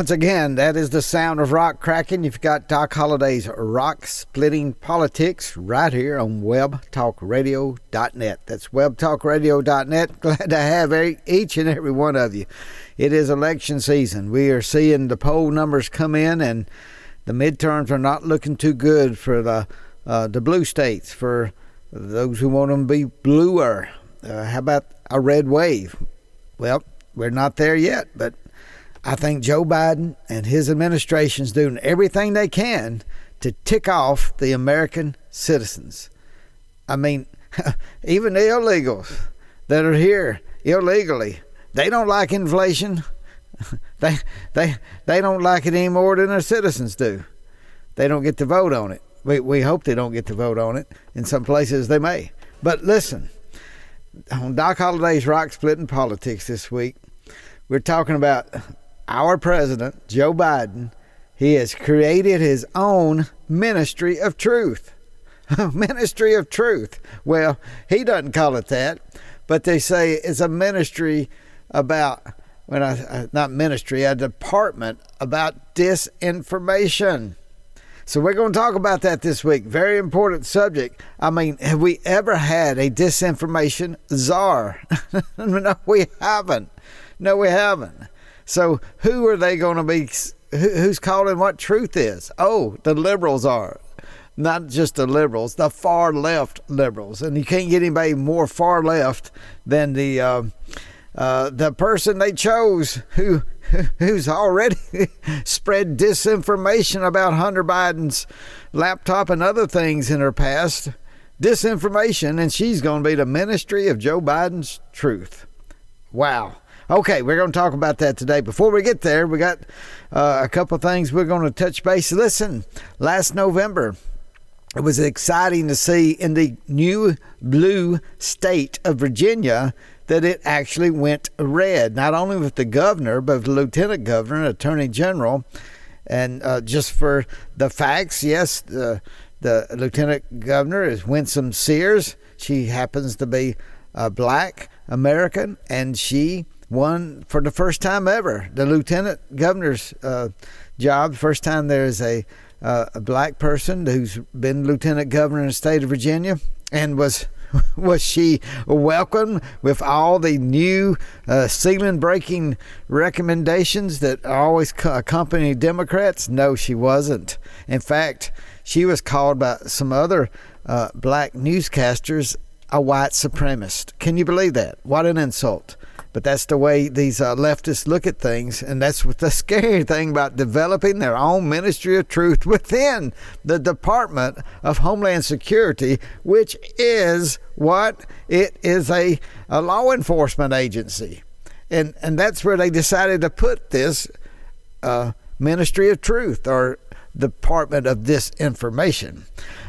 Once again, that is the sound of rock cracking. You've got Doc Holliday's Rock Splitting Politics right here on webtalkradio.net. That's webtalkradio.net. Glad to have each and every one of you. It is election season. We are seeing the poll numbers come in, and the midterms are not looking too good for the uh, the blue states, for those who want them to be bluer. Uh, how about a red wave? Well, we're not there yet, but I think Joe Biden and his administration is doing everything they can to tick off the American citizens. I mean, even the illegals that are here illegally, they don't like inflation. they they they don't like it any more than their citizens do. They don't get to vote on it. We we hope they don't get to vote on it. In some places they may. But listen, on Doc Holliday's rock splitting politics this week, we're talking about our president, Joe Biden, he has created his own ministry of truth. ministry of truth. Well, he doesn't call it that, but they say it's a ministry about when I uh, not ministry, a department about disinformation. So we're going to talk about that this week. Very important subject. I mean, have we ever had a disinformation czar? no, we haven't. No, we haven't. So who are they going to be? Who's calling what truth is? Oh, the liberals are. Not just the liberals, the far left liberals, and you can't get anybody more far left than the uh, uh, the person they chose who who's already spread disinformation about Hunter Biden's laptop and other things in her past. Disinformation, and she's going to be the ministry of Joe Biden's truth. Wow. Okay, we're going to talk about that today. Before we get there, we got uh, a couple things we're going to touch base. Listen, last November, it was exciting to see in the new blue state of Virginia that it actually went red, not only with the governor, but the lieutenant governor, attorney general. And uh, just for the facts, yes, the, the lieutenant governor is Winsome Sears. She happens to be a black American, and she won for the first time ever the lieutenant governor's uh, job. First time there's a uh, a black person who's been lieutenant governor in the state of Virginia, and was was she welcomed with all the new uh, ceiling breaking recommendations that always accompany Democrats? No, she wasn't. In fact, she was called by some other uh, black newscasters a white supremacist. Can you believe that? What an insult. But that's the way these uh, leftists look at things, and that's what the scary thing about developing their own ministry of truth within the Department of Homeland Security, which is what? It is a, a law enforcement agency, and and that's where they decided to put this uh, ministry of truth or Department of Disinformation.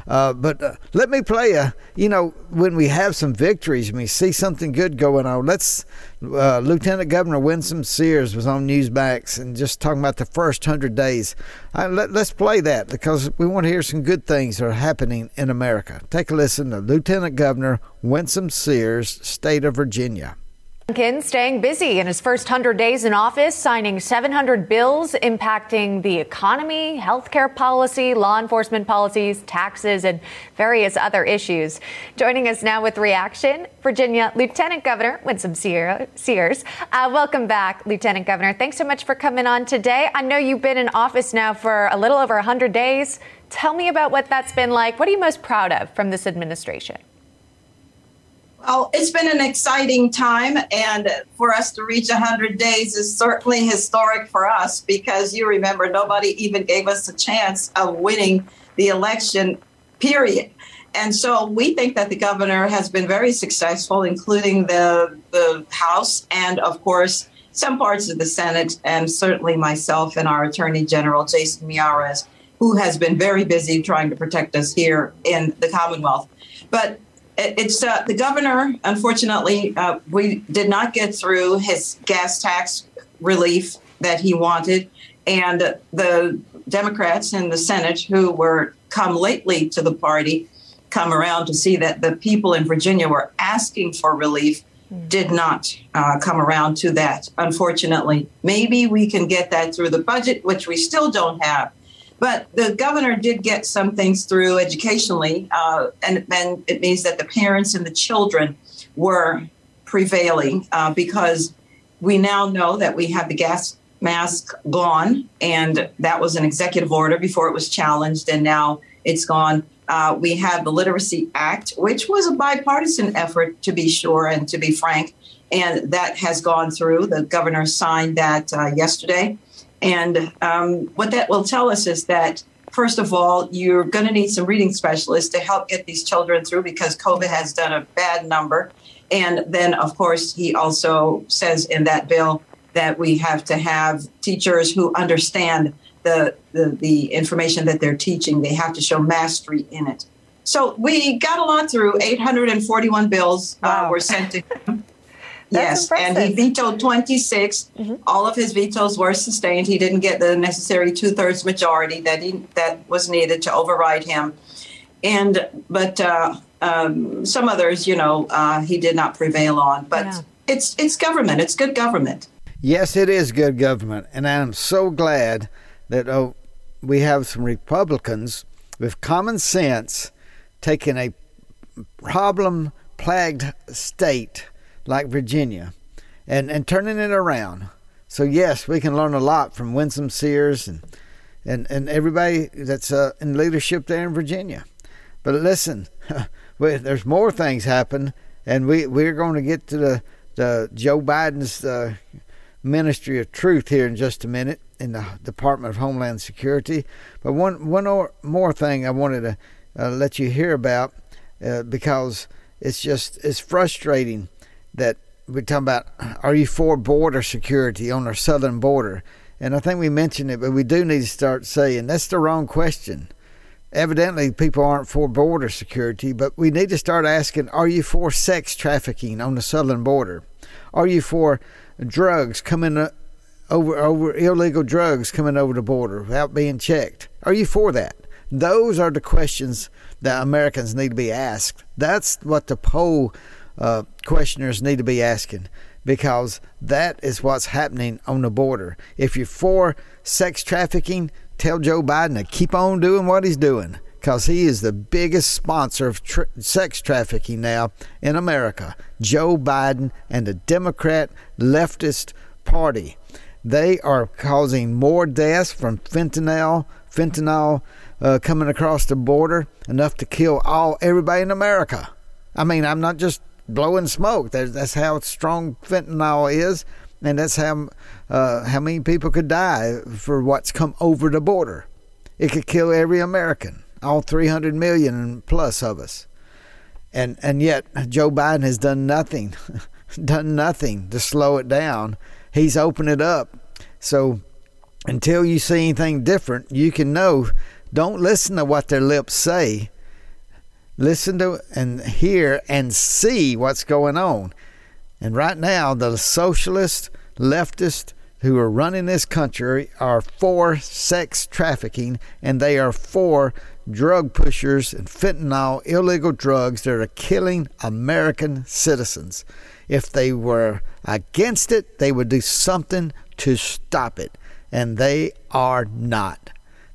Uh, but uh, let me play a, you know, when we have some victories and we see something good going on, let's, uh, Lieutenant Governor Winsome Sears was on Newsmax and just talking about the first hundred days. Uh, let, let's play that because we want to hear some good things that are happening in America. Take a listen to Lieutenant Governor Winsome Sears, State of Virginia. Youngkin staying busy in his first 100 days in office, signing 700 bills impacting the economy, healthcare policy, law enforcement policies, taxes, and various other issues. Joining us now with reaction, Virginia Lieutenant Governor Winsome Sears. Uh, welcome back, Lieutenant Governor. Thanks so much for coming on today. I know you've been in office now for a little over 100 days. Tell me about what that's been like. What are you most proud of from this administration? Well, it's been an exciting time, and for us to reach 100 days is certainly historic for us because you remember nobody even gave us a chance of winning the election, period. And so we think that the governor has been very successful, including the, the House and, of course, some parts of the Senate, and certainly myself and our Attorney General, Jason Miyares, who has been very busy trying to protect us here in the Commonwealth. But it's uh, the governor. Unfortunately, uh, we did not get through his gas tax relief that he wanted, and the Democrats in the Senate, who were come lately to the party, come around to see that the people in Virginia were asking for relief. Did not uh, come around to that, unfortunately. Maybe we can get that through the budget, which we still don't have. But the governor did get some things through educationally, uh, and, it means that the parents and the children were prevailing uh, because we now know that we have the gas mask gone, and that was an executive order before it was challenged, and now it's gone. Uh, we have the Literacy Act, which was a bipartisan effort, to be sure and to be frank, and that has gone through. The governor signed that uh, yesterday. And um, what that will tell us is that, first of all, you're going to need some reading specialists to help get these children through because COVID has done a bad number. And then, of course, he also says in that bill that we have to have teachers who understand the, the, the information that they're teaching. They have to show mastery in it. So we got a lot through. 841 bills uh, wow. were sent to him. Yes, impressive. and he vetoed 26. Mm-hmm. All of his vetoes were sustained. He didn't get the necessary two thirds majority that he that was needed to override him. And but uh, um, some others, you know, uh, he did not prevail on. But yeah. it's it's government. It's good government. Yes, it is good government, and I'm so glad that oh, we have some Republicans with common sense taking a problem plagued state like Virginia and, and turning it around. So, yes, we can learn a lot from Winsome Sears and, and, and everybody that's uh, in leadership there in Virginia. But listen, there's more things happen, and we, we're going to get to the, the Joe Biden's uh, Ministry of Truth here in just a minute in the Department of Homeland Security. But one, one more thing I wanted to uh, let you hear about uh, because it's just it's frustrating that we're talking about are you for border security on our southern border? And I think we mentioned it, but we do need to start saying that's the wrong question. Evidently, people aren't for border security, but we need to start asking are you for sex trafficking on the southern border? Are you for drugs coming over, over illegal drugs coming over the border without being checked? Are you for that? Those are the questions that Americans need to be asked. That's what the poll uh, questioners need to be asking because that is what's happening on the border. If you're for sex trafficking, tell Joe Biden to keep on doing what he's doing because he is the biggest sponsor of sex trafficking now in America. Joe Biden and the Democrat leftist party. They are causing more deaths from fentanyl, fentanyl uh, coming across the border, enough to kill all everybody in America. I mean, I'm not just blowing smoke. That's how strong fentanyl is, and that's how uh, how many people could die for what's come over the border. It could kill every American, all 300 million plus of us, and and yet Joe Biden has done nothing, done nothing to slow it down. He's opened it up, so until you see anything different, you can know. Don't listen to what their lips say listen to and hear and see what's going on. And right now, the socialist, leftist who are running this country are for sex trafficking and they are for drug pushers and fentanyl, illegal drugs that are killing American citizens. If they were against it, they would do something to stop it. And they are not.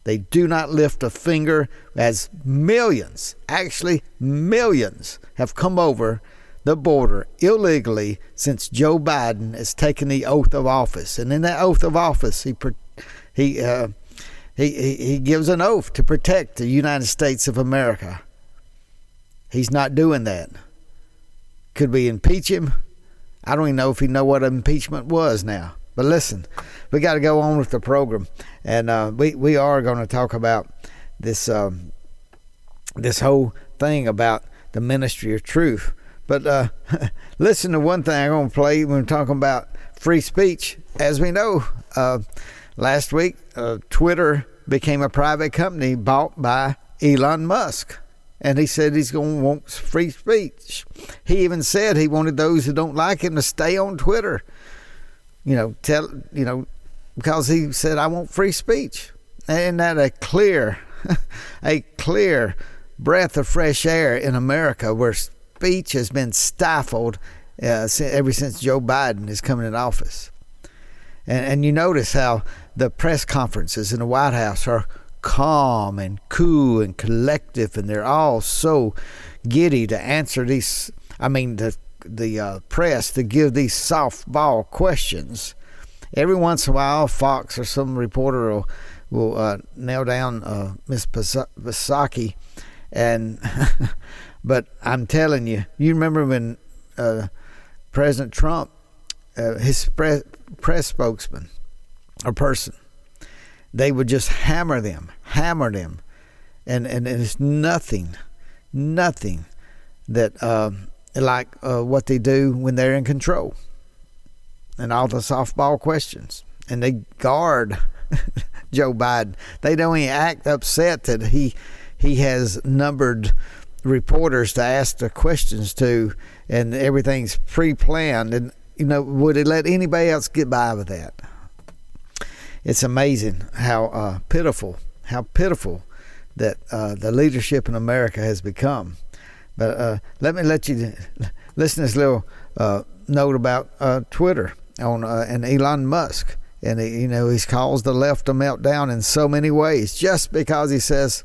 They do not lift a finger as millions, actually millions, have come over the border illegally since Joe Biden has taken the oath of office. And in that oath of office, he he uh, he he gives an oath to protect the United States of America. He's not doing that. could we impeach him? I don't even know if he know what impeachment was now. But listen, we got to go on with the program, and uh, we we are going to talk about this um, this whole thing about the ministry of truth. But uh, listen to one thing I'm going to play when we're talking about free speech. As we know, uh, last week uh, Twitter became a private company bought by Elon Musk. And he said he's going to want free speech. He even said he wanted those who don't like him to stay on Twitter. You know, tell you know, because he said I want free speech. And that a clear, a clear breath of fresh air in America where speech has been stifled uh, ever since Joe Biden is coming in office. And, and you notice how the press conferences in the White House are calm and cool and collective, and they're all so giddy to answer these. I mean, the the uh, press to give these softball questions. Every once in a while, Fox or some reporter will will uh, nail down uh, Miss Psaki, and but I'm telling you, you remember when uh, President Trump, uh, his press, press spokesman or person, they would just hammer them, hammer them, and and, it's nothing, nothing that um, like uh, what they do when they're in control, and all the softball questions, and they guard Joe Biden. They don't even act upset that he he has numbered reporters to ask the questions to, and everything's pre-planned. And you know, would he let anybody else get by with that? it's amazing how uh, pitiful, how pitiful that uh, the leadership in America has become. But uh, let me let you listen to this little uh, note about uh, Twitter on uh, and Elon Musk. And he, you know he's caused the left to melt down in so many ways just because he says,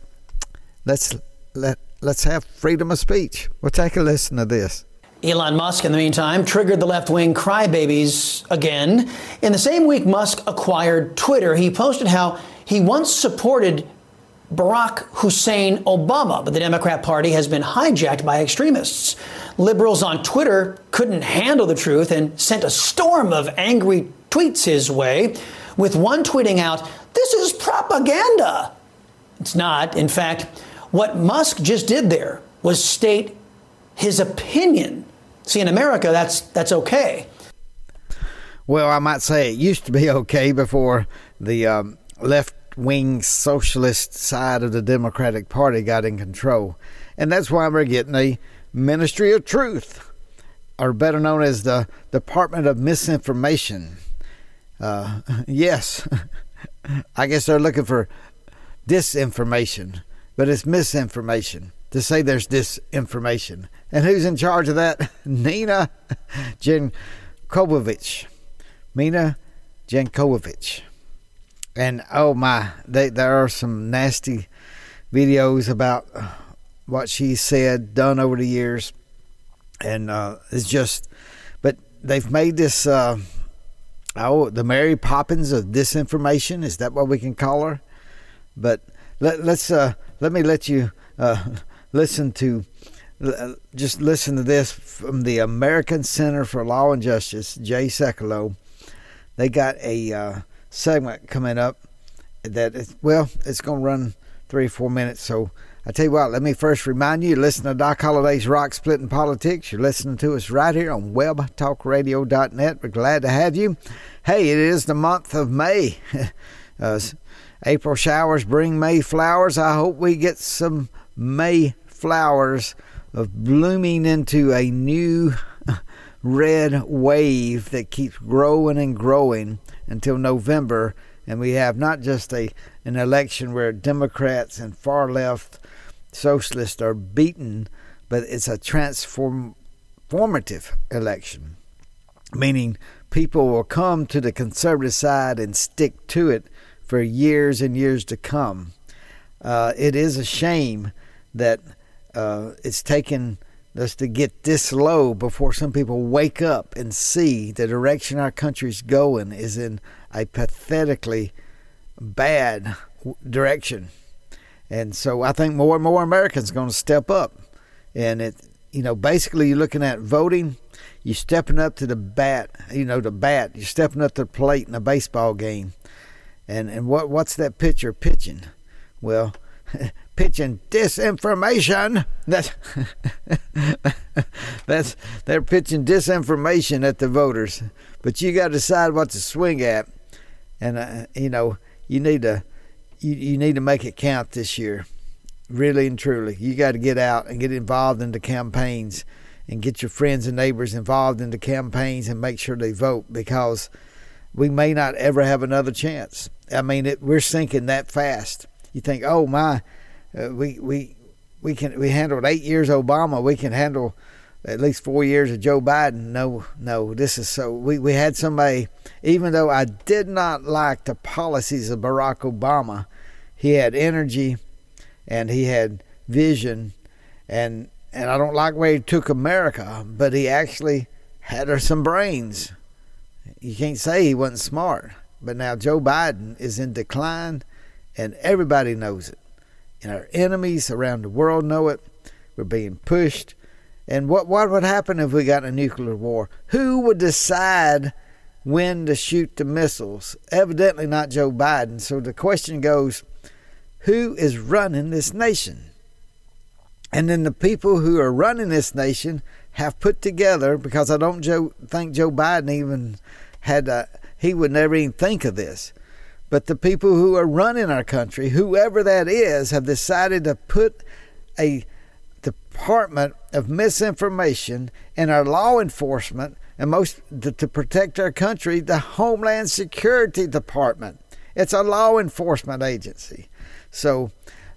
"Let's let let's have freedom of speech." We'll take a listen to this. Elon Musk, in the meantime, triggered the left wing crybabies again. In the same week Musk acquired Twitter, he posted how he once supported Barack Hussein Obama, but the Democrat Party has been hijacked by extremists. Liberals on Twitter couldn't handle the truth and sent a storm of angry tweets his way, with one tweeting out, This is propaganda. It's not. In fact, what Musk just did there was state his opinion See, in America, that's that's okay. Well, I might say it used to be okay before the um, left wing socialist side of the Democratic Party got in control. And that's why we're getting a Ministry of Truth, or better known as the Department of Misinformation. Uh, yes, I guess they're looking for disinformation, but it's misinformation to say there's disinformation. And who's in charge of that? Nina Jankowicz. Mina Jankowicz. And oh my, they, there are some nasty videos about what she said, done over the years. And uh, it's just, but they've made this, uh, oh, the Mary Poppins of disinformation. Is that what we can call her? But let, let's, uh, let me let you uh, listen to just listen to this from the American Center for Law and Justice, Jay Sekulow. They got a uh, segment coming up that is, well, it's going to run three or four minutes. So I tell you what, let me first remind you, listen to Doc Holliday's Rock Splitting Politics. You're listening to us right here on webtalkradio.net. We're glad to have you. Hey, it is the month of May. uh, April showers bring May flowers. I hope we get some May flowers of blooming into a new red wave that keeps growing and growing until November. And we have not just a an election where Democrats and far left socialists are beaten, but it's a transformative election, meaning people will come to the conservative side and stick to it for years and years to come. Uh, it is a shame that uh, it's taken us to get this low before some people wake up and see the direction our country's going is in a pathetically bad direction. And so I think more and more Americans are going to step up. And it you know, basically you're looking at voting. You're stepping up to the bat, you know, the bat. You're stepping up to the plate in a baseball game, and and what what's that pitcher pitching? Well, pitching disinformation. That's that's they're pitching disinformation at the voters. But you got to decide what to swing at, and uh, you know you need to you, you need to make it count this year, really and truly. You got to get out and get involved in the campaigns, and get your friends and neighbors involved in the campaigns, and make sure they vote because we may not ever have another chance. I mean, it, we're sinking that fast. You think, oh my, uh, we we we can we handled eight years Obama. We can handle at least four years of Joe Biden. No, no, this is so. We, we had somebody, even though I did not like the policies of Barack Obama, he had energy and he had vision. And, and I don't like where he took America, but he actually had some brains. You can't say he wasn't smart. But now Joe Biden is in decline, and everybody knows it. And our enemies around the world know it. We're being pushed and what what would happen if we got a nuclear war? Who would decide when to shoot the missiles? Evidently not Joe Biden. So the question goes, who is running this nation? And then the people who are running this nation have put together because I don't Joe, think Joe Biden even had a, he would never even think of this. But the people who are running our country, whoever that is, have decided to put a Department of Misinformation and our law enforcement, and most to, to protect our country, the Homeland Security Department. It's a law enforcement agency. So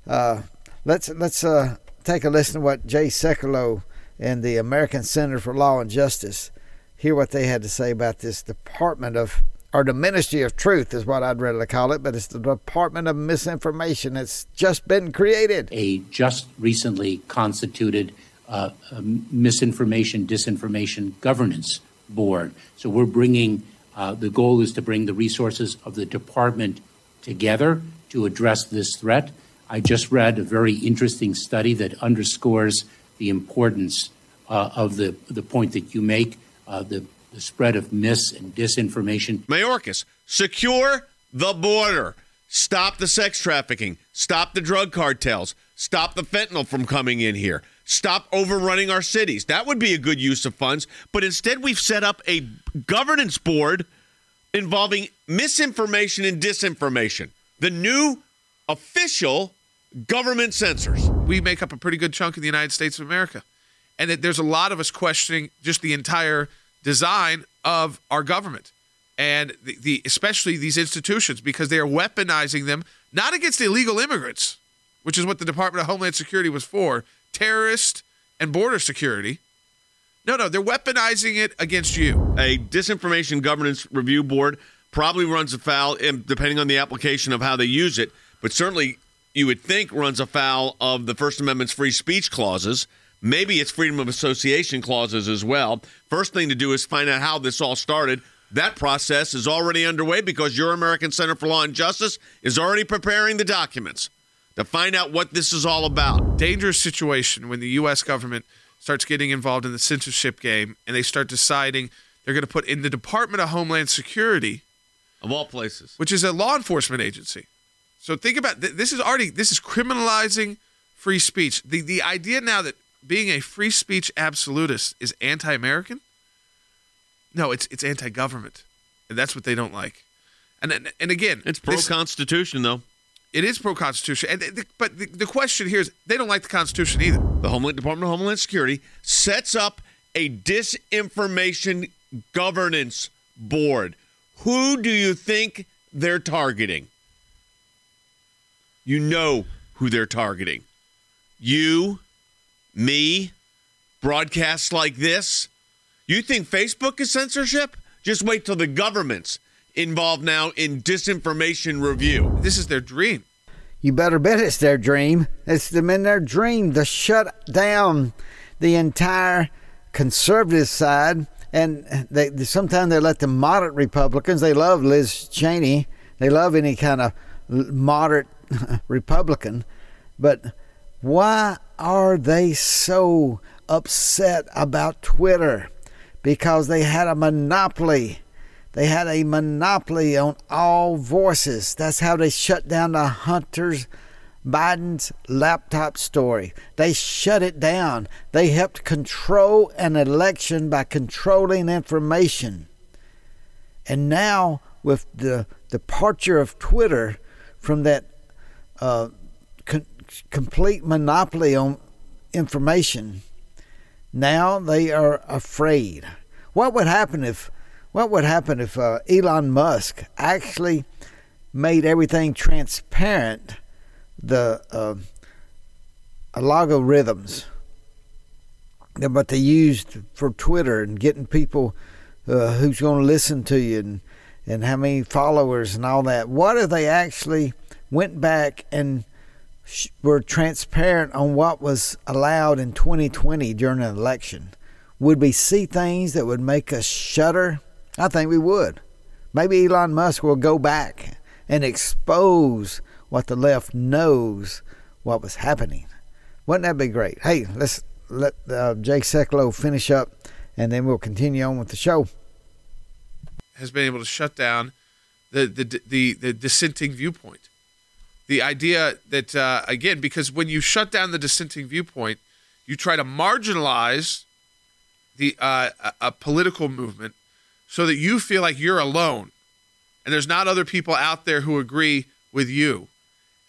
uh, let's let's uh, take a listen to what Jay Sekulow and the American Center for Law and Justice hear what they had to say about this Department of or the Ministry of Truth is what I'd rather call it, but it's the Department of Misinformation. It's just been created. A just recently constituted uh, misinformation, disinformation governance board. So we're bringing, uh, the goal is to bring the resources of the department together to address this threat. I just read a very interesting study that underscores the importance uh, of the, the point that you make. Uh, the the spread of mis and disinformation. Mayorkas, secure the border. Stop the sex trafficking. Stop the drug cartels. Stop the fentanyl from coming in here. Stop overrunning our cities. That would be a good use of funds. But instead, we've set up a governance board involving misinformation and disinformation. The new official government censors. We make up a pretty good chunk of the United States of America. And there's a lot of us questioning just the entire design of our government and the, the, especially these institutions because they are weaponizing them not against illegal immigrants, which is what the Department of Homeland Security was for, terrorists and border security. No, no, they're weaponizing it against you. A disinformation governance review board probably runs afoul, depending on the application of how they use it, but certainly you would think runs afoul of the First Amendment's free speech clauses Maybe it's freedom of association clauses as well. First thing to do is find out how this all started. That process is already underway because your American Center for Law and Justice is already preparing the documents to find out what this is all about. Dangerous situation when the U.S. government starts getting involved in the censorship game and they start deciding they're going to put in the Department of Homeland Security, of all places, which is a law enforcement agency. So think about this is already this is criminalizing free speech. The the idea now that being a free speech absolutist is anti-American? No, it's it's anti-government, and that's what they don't like. And and, and again, it's pro-constitution though. It is pro-constitution, and the, but the, the question here is they don't like the Constitution either. The Homeland Department of Homeland Security sets up a disinformation governance board. Who do you think they're targeting? You know who they're targeting. You me, broadcasts like this. You think Facebook is censorship? Just wait till the government's involved now in disinformation review. This is their dream. You better bet it's their dream. It's them in their dream to shut down the entire conservative side. And they sometimes they let the moderate Republicans. They love Liz Cheney. They love any kind of moderate Republican. But why are they so upset about Twitter because they had a monopoly. They had a monopoly on all voices. That's how they shut down the Hunter's Biden's laptop story. They shut it down. They helped control an election by controlling information. And now, with the departure of Twitter from that uh, complete monopoly on information, now they are afraid. What would happen if what would happen if uh, Elon Musk actually made everything transparent? The uh, algorithms that they used for Twitter and getting people uh, who's going to listen to you and and how many followers and all that. What if they actually went back and were transparent on what was allowed in 2020 during an election? Would we see things that would make us shudder? I think we would. Maybe Elon Musk will go back and expose what the left knows what was happening. Wouldn't that be great? Hey, let's let uh, Jake Sekulow finish up, and then we'll continue on with the show. Has been able to shut down the the the, the dissenting viewpoint. The idea that uh, again, because when you shut down the dissenting viewpoint, you try to marginalize the uh, a, a political movement so that you feel like you're alone, and there's not other people out there who agree with you,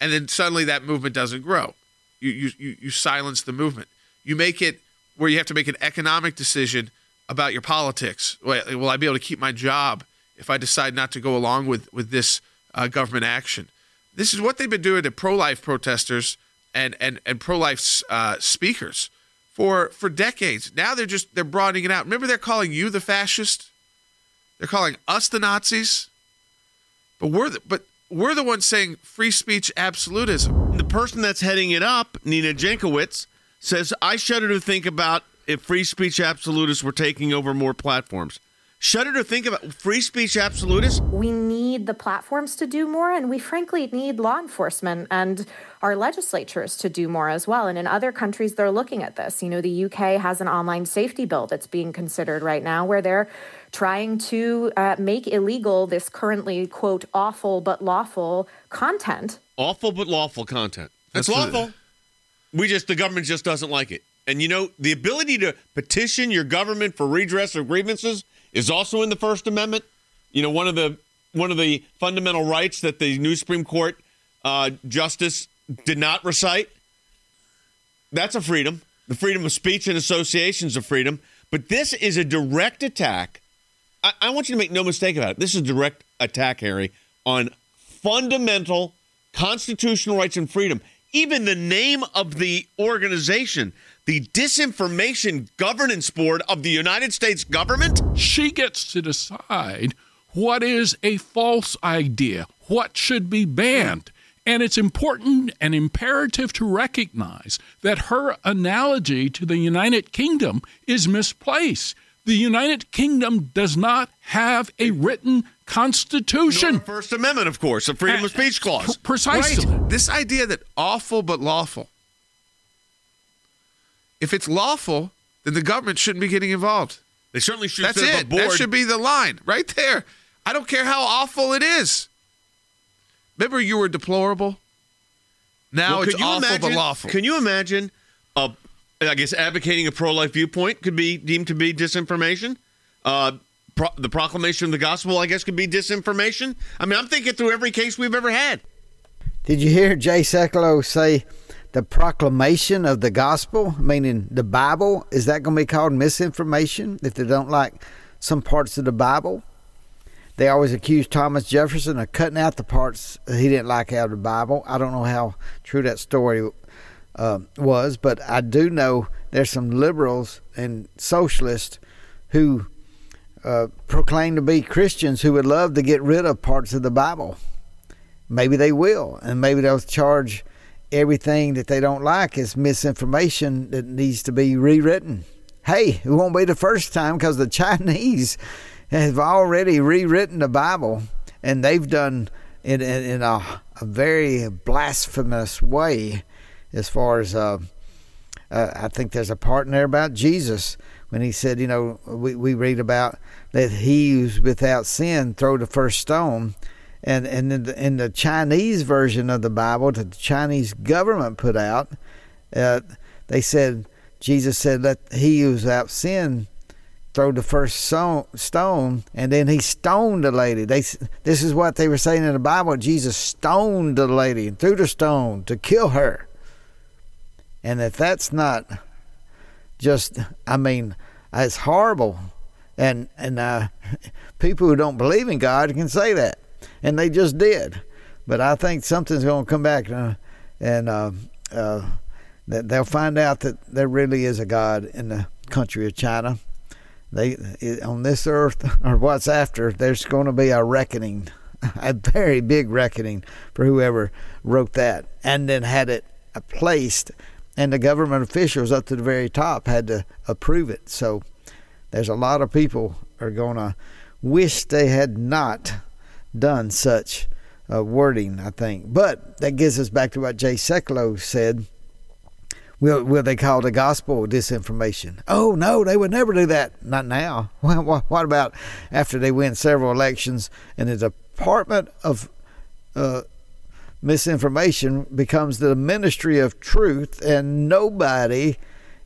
and then suddenly that movement doesn't grow. You you you, silence the movement. You make it where you have to make an economic decision about your politics. Will I be able to keep my job if I decide not to go along with with this uh, government action? This is what they've been doing to pro-life protesters and and and pro-life uh, speakers for for decades. Now they're just they're broadening it out. Remember, they're calling you the fascist. They're calling us the Nazis. But we're the, but we're the ones saying free speech absolutism. The person that's heading it up, Nina Jankowicz, says I shudder to think about if free speech absolutists were taking over more platforms. Shudder to think about free speech absolutists. We need the platforms to do more, and we frankly need law enforcement and our legislatures to do more as well. And in other countries, they're looking at this. You know, the UK has an online safety bill that's being considered right now where they're trying to uh, make illegal this currently, quote, awful but lawful content. Awful but lawful content. That's, That's lawful. we just, the government just doesn't like it. And you know, the ability to petition your government for redress of grievances is also in the First Amendment. You know, one of the one of the fundamental rights that the new Supreme Court uh, justice did not recite. That's a freedom. The freedom of speech and association is a freedom. But this is a direct attack. I, I want you to make no mistake about it. This is a direct attack, Harry, on fundamental constitutional rights and freedom. Even the name of the organization, the Disinformation Governance Board of the United States government. She gets to decide what is a false idea, what should be banned. And it's important and imperative to recognize that her analogy to the United Kingdom is misplaced. The United Kingdom does not have a written constitution. Nor a First Amendment, of course, a freedom of speech clause. Precisely. Right. This idea that awful but lawful. If it's lawful, then the government shouldn't be getting involved. They certainly should That's set up it. a board. That should be the line right there. I don't care how awful it is. Remember, you were deplorable. Now Well, it's you awful imagine, but lawful. Can you imagine a, I guess advocating a pro-life viewpoint could be deemed to be disinformation? Uh, pro- the proclamation of the gospel, I guess, could be disinformation. I mean, I'm thinking through every case we've ever had. Did you hear Jay Sekulow say the proclamation of the gospel, meaning the Bible, is that going to be called misinformation if they don't like some parts of the Bible? They always accused Thomas Jefferson of cutting out the parts he didn't like out of the Bible. I don't know how true that story uh, was, but I do know there's some liberals and socialists who uh, proclaim to be Christians who would love to get rid of parts of the Bible. Maybe they will, and maybe they'll charge everything that they don't like as misinformation that needs to be rewritten. Hey, it won't be the first time because the Chinese have already rewritten the Bible, and they've done it in, in a, a very blasphemous way as far as uh, uh, I think there's a part in there about Jesus when he said, you know, we, we read about that he who's without sin throw the first stone. And, and in, the, in the Chinese version of the Bible that the Chinese government put out, uh, they said, Jesus said, let he who's without sin throw the first stone, and then he stoned the lady. They, this is what they were saying in the Bible. Jesus stoned the lady and threw the stone to kill her. And if that's not just, I mean, it's horrible. And and uh, people who don't believe in God can say that, and they just did. But I think something's going to come back, uh, and uh, uh, they'll find out that there really is a God in the country of China. They on this earth or what's after, there's going to be a reckoning, a very big reckoning for whoever wrote that and then had it placed and the government officials up to the very top had to approve it. So there's a lot of people are going to wish they had not done such uh, wording. I think, but that gets us back to what Jay Sekulow said. Will will they call the gospel disinformation? Oh no, they would never do that. Not now. What about after they win several elections and the Department of uh, misinformation becomes the ministry of truth, and nobody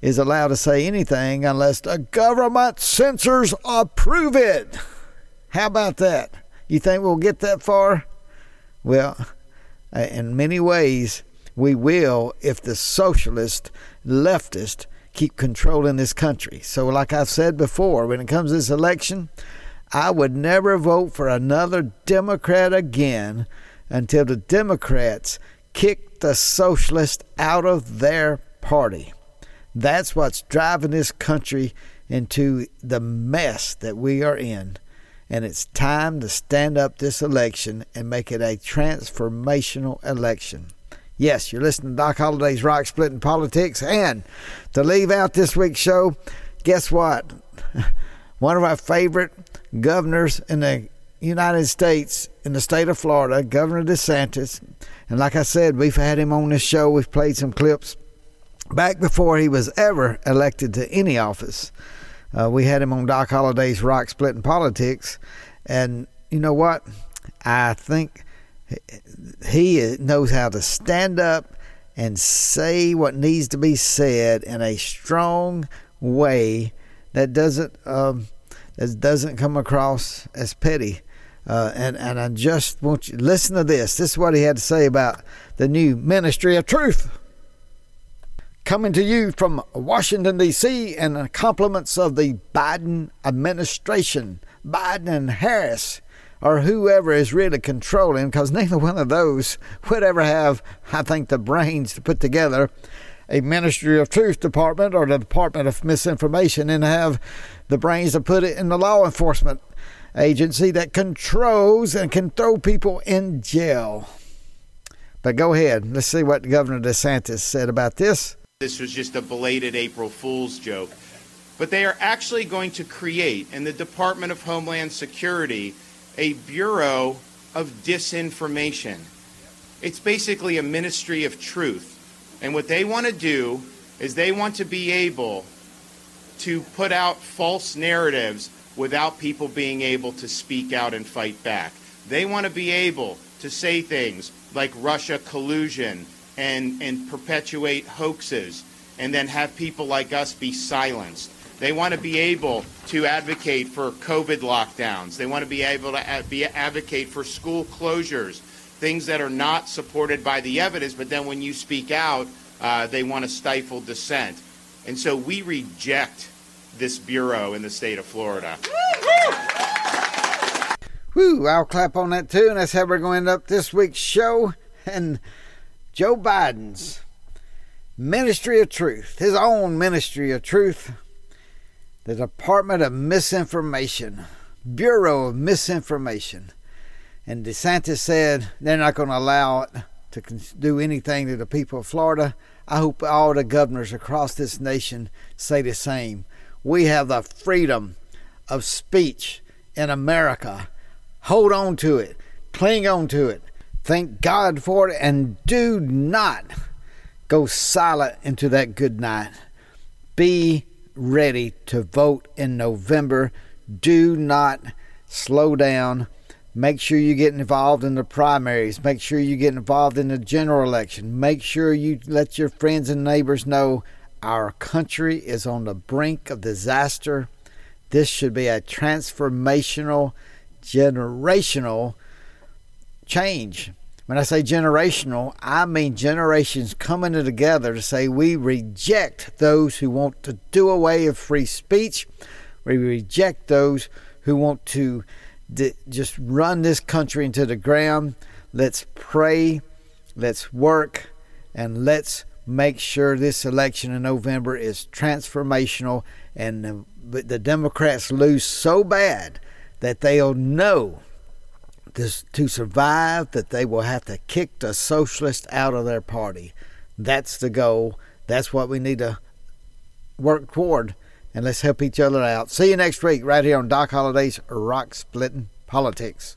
is allowed to say anything unless the government censors approve it. How about that? You think we'll get that far? Well, in many ways, we will if the socialist, leftist keep controlling this country. So, like I've said before, when it comes to this election, I would never vote for another Democrat again until the Democrats kick the socialists out of their party. That's what's driving this country into the mess that we are in. And it's time to stand up this election and make it a transformational election. Yes, you're listening to Doc Holliday's Rock Splitting Politics. And to leave out this week's show, guess what? One of our favorite governors in the United States in the state of Florida, Governor DeSantis. And like I said, we've had him on this show. We've played some clips back before he was ever elected to any office. Uh, we had him on Doc Holliday's Rock Splitting Politics. And you know what? I think he knows how to stand up and say what needs to be said in a strong way that doesn't um, that doesn't come across as petty. Uh, and, and I just want you listen to this. This is what he had to say about the new Ministry of Truth. Coming to you from Washington, D.C., and compliments of the Biden administration, Biden and Harris, or whoever is really controlling, because neither one of those would ever have, I think, the brains to put together a Ministry of Truth department or the Department of Misinformation and have the brains to put it in the law enforcement agency that controls and can throw people in jail. But go ahead. Let's see what Governor DeSantis said about this. This was just a belated April Fool's joke. But they are actually going to create in the Department of Homeland Security a Bureau of Disinformation. It's basically a ministry of truth. And what they want to do is they want to be able to put out false narratives without people being able to speak out and fight back. They want to be able to say things like Russia collusion and, and perpetuate hoaxes and then have people like us be silenced. They want to be able to advocate for COVID lockdowns. They want to be able to be, advocate for school closures, things that are not supported by the evidence, but then when you speak out, uh, they want to stifle dissent. And so we reject this bureau in the state of Florida. Woo, I'll clap on that too. And that's how we're going to end up this week's show. And Joe Biden's Ministry of Truth, his own Ministry of Truth, the Department of Misinformation, Bureau of Misinformation. And DeSantis said they're not going to allow it to do anything to the people of Florida. I hope all the governors across this nation say the same. We have the freedom of speech in America. Hold on to it, cling on to it, thank God for it, and do not go silent into that good night. Be ready to vote in November. Do not slow down. Make sure you get involved in the primaries. Make sure you get involved in the general election. Make sure you let your friends and neighbors know our country is on the brink of disaster. This should be a transformational, generational change. When I say generational, I mean generations coming together to say we reject those who want to do away with free speech. We reject those who want to just run this country into the ground. Let's pray, let's work, and let's make sure this election in November is transformational and the, the Democrats lose so bad that they'll know this, to survive that they will have to kick the socialists out of their party. That's the goal. That's what we need to work toward. And let's help each other out. See you next week right here on Doc Holliday's Rock Splitting Politics.